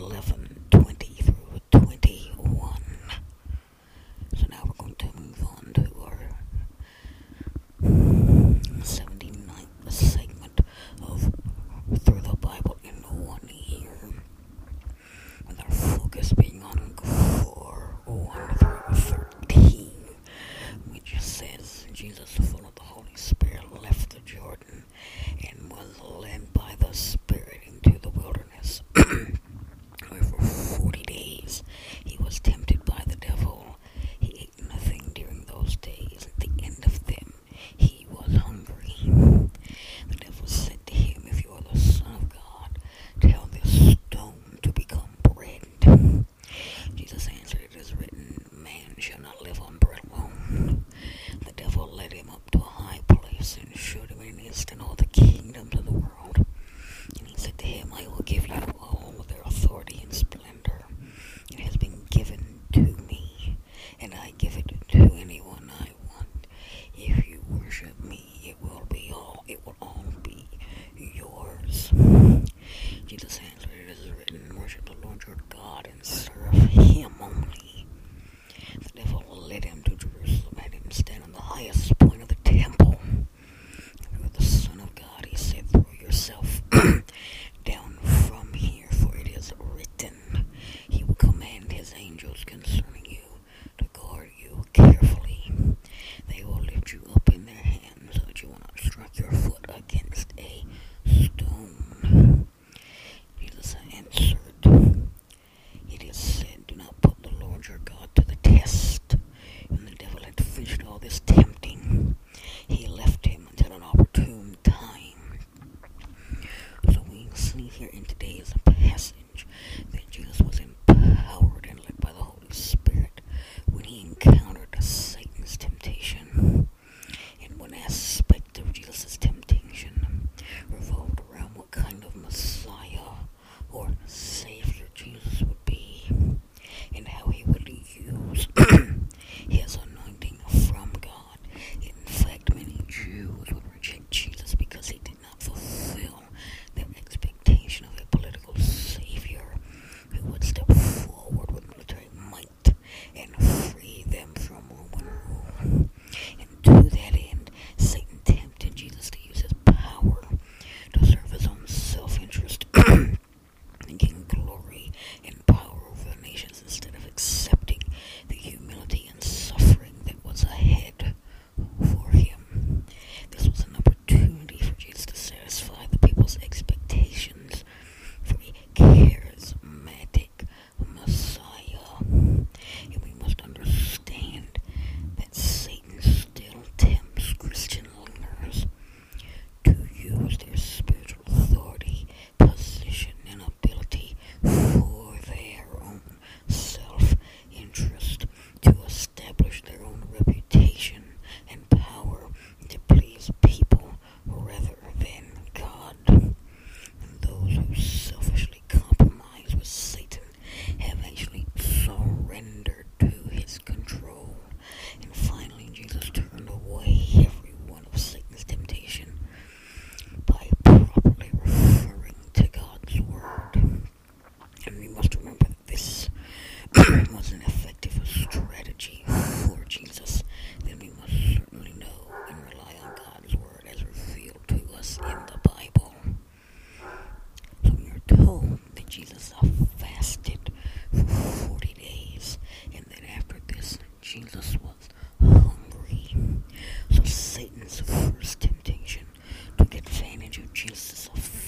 11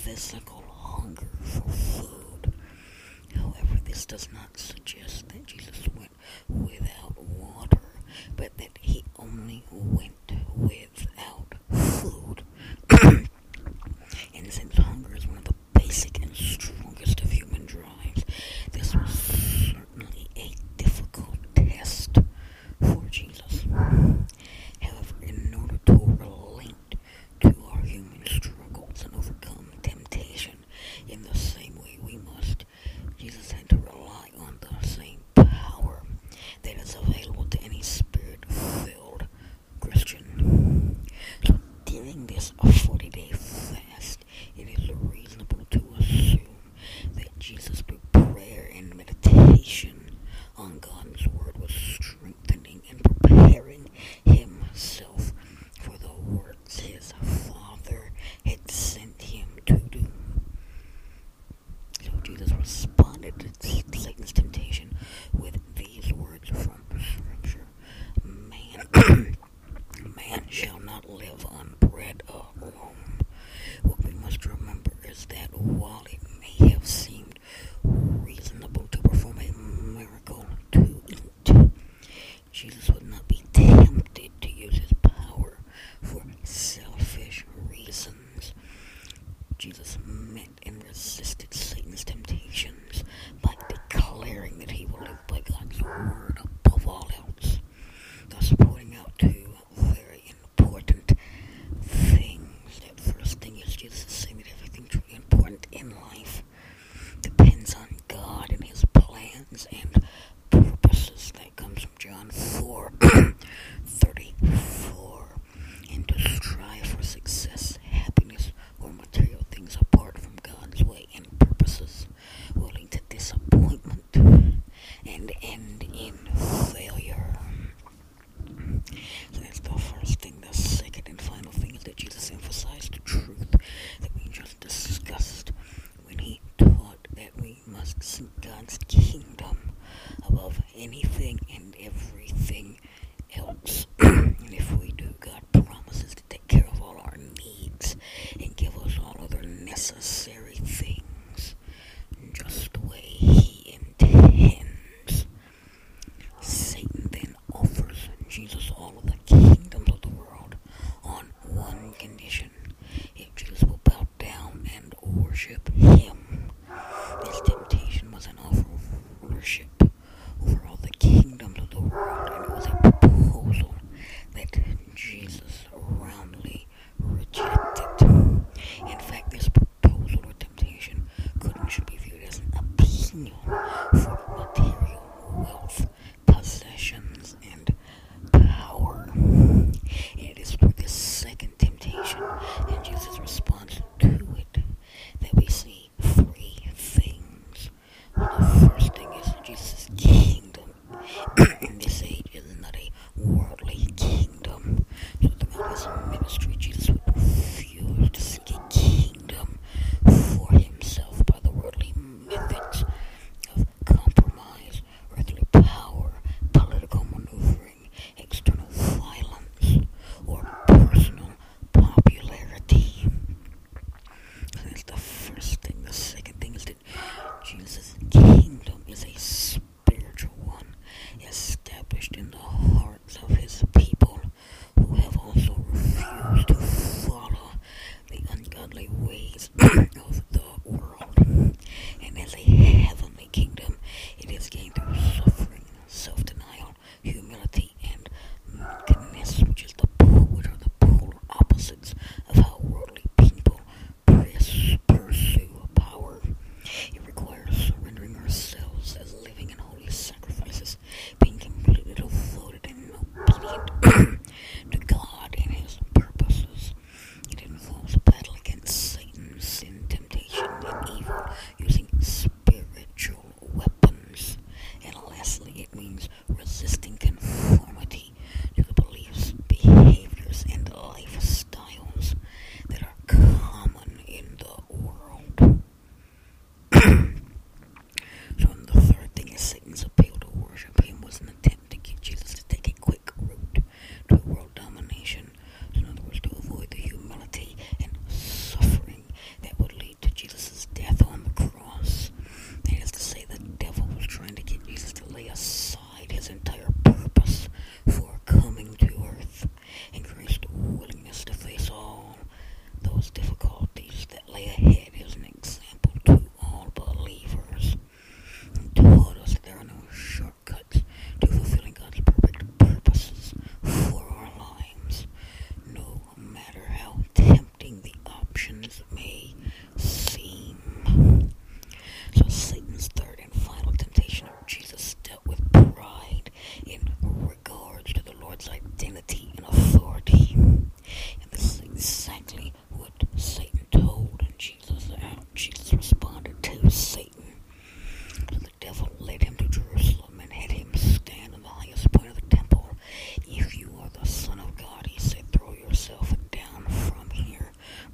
physical hunger for food. However, this does not suggest that Jesus I'm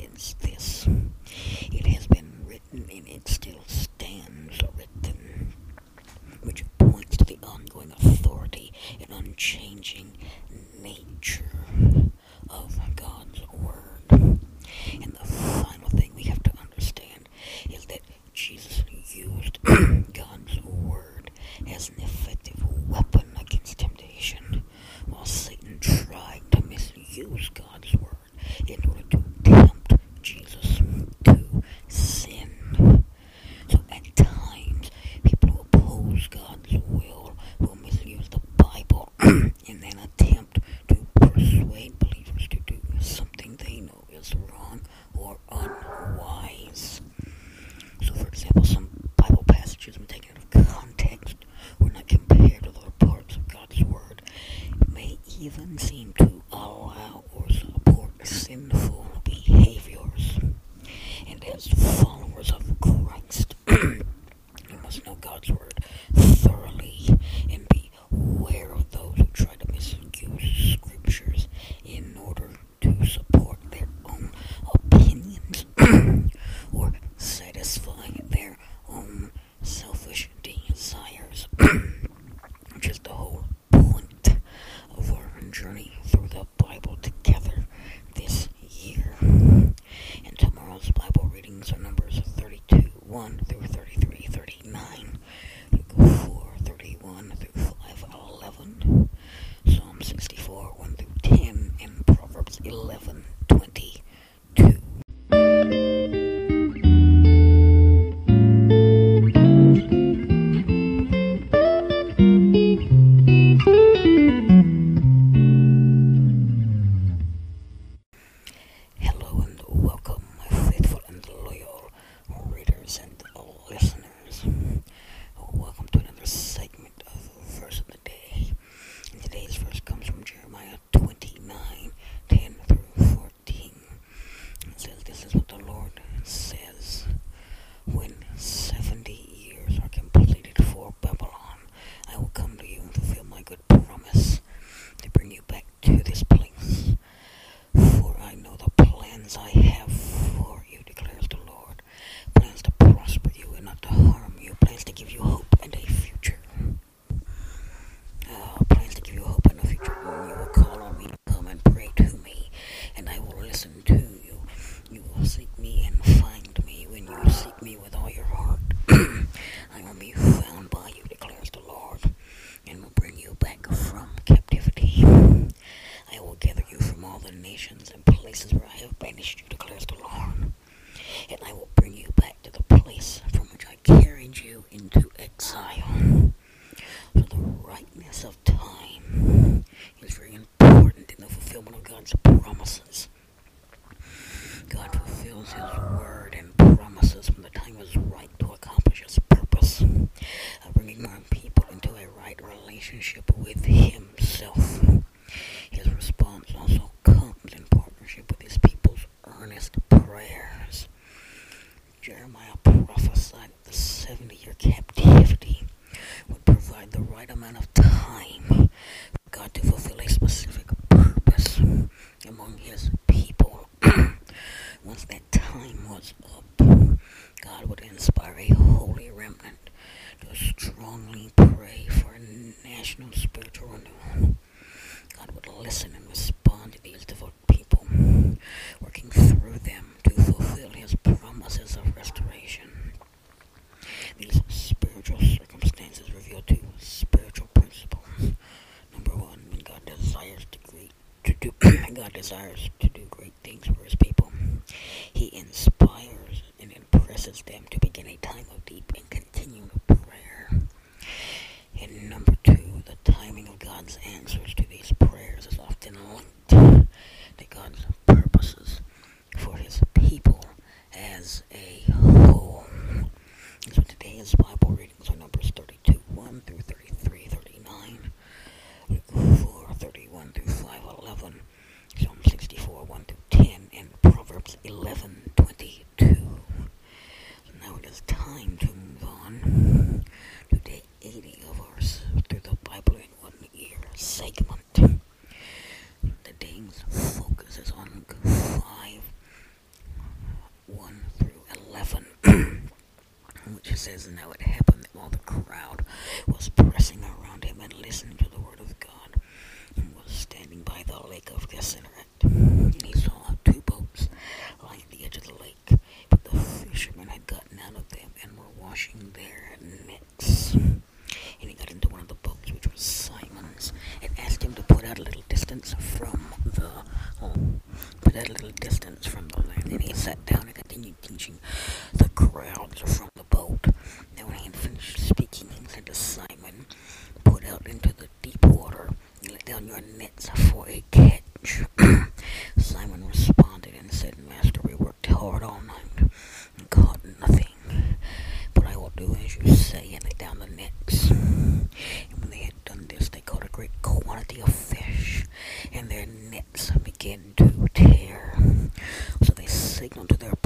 Is this. May desires to do great things for his people. He inspires and impresses them to begin a time of deep and continual prayer. And number two, the timing of God's answers to these prayers is often linked to God's purposes for his people as a whole. So today is Bible signal to their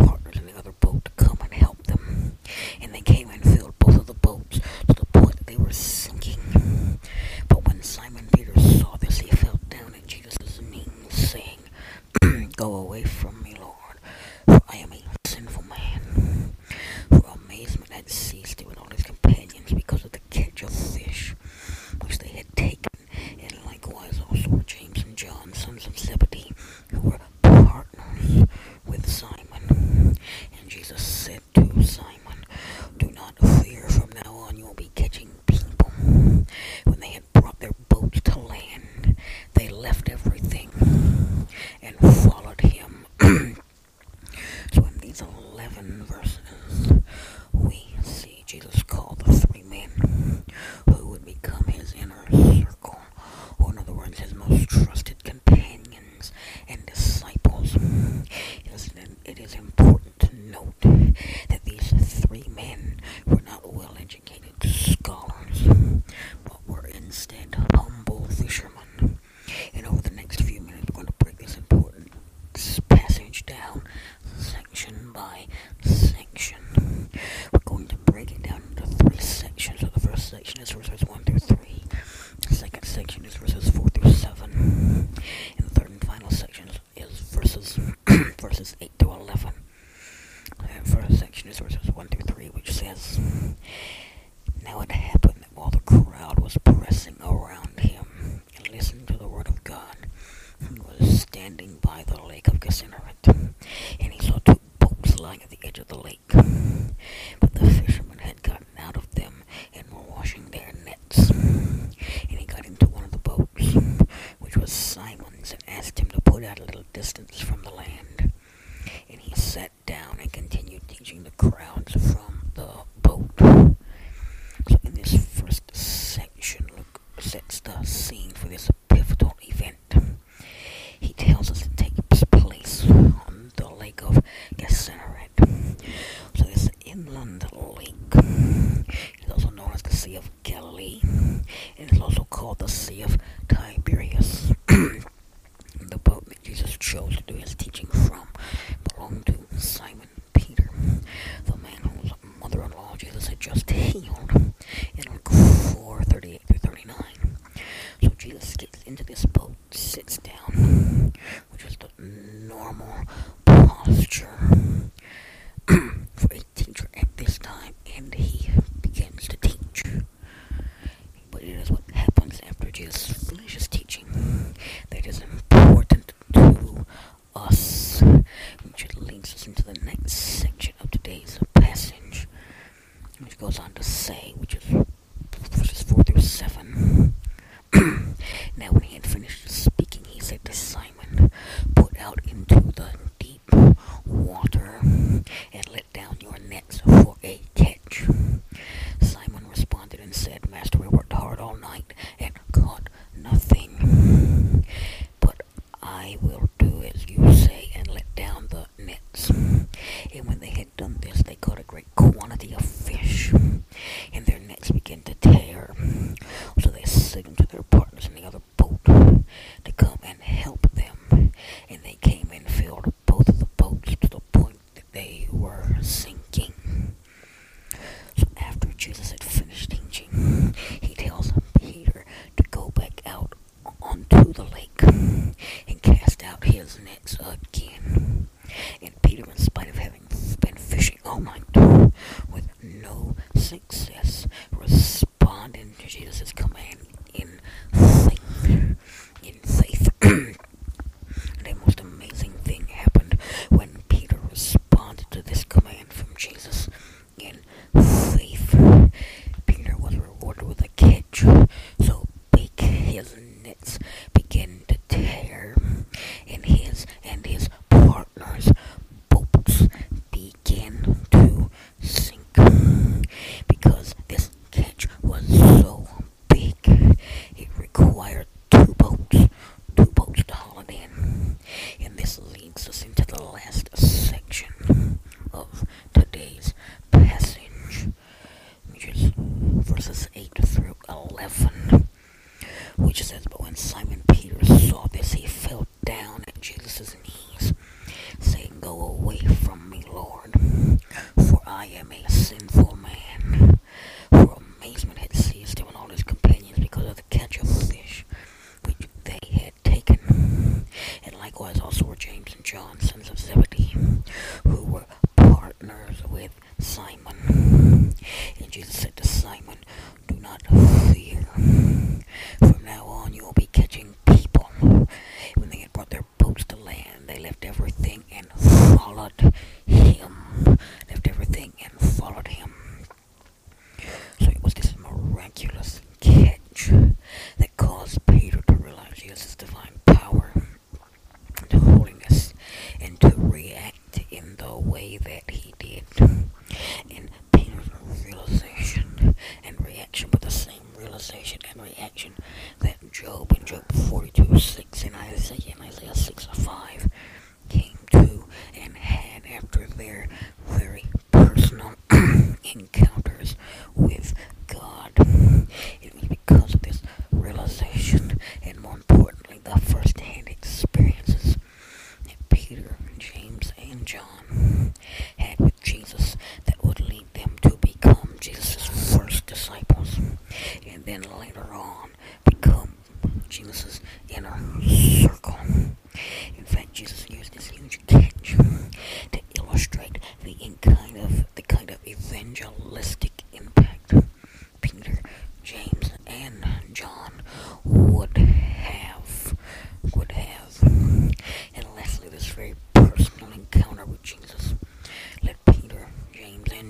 standing by the lake of Gennesaret.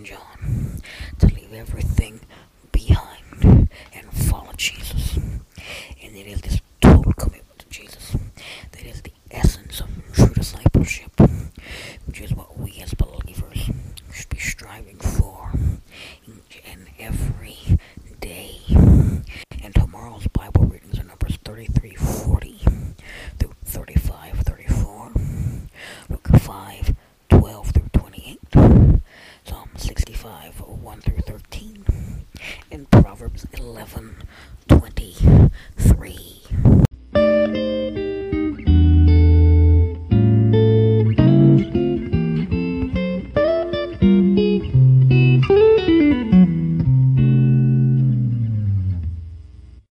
John to leave everything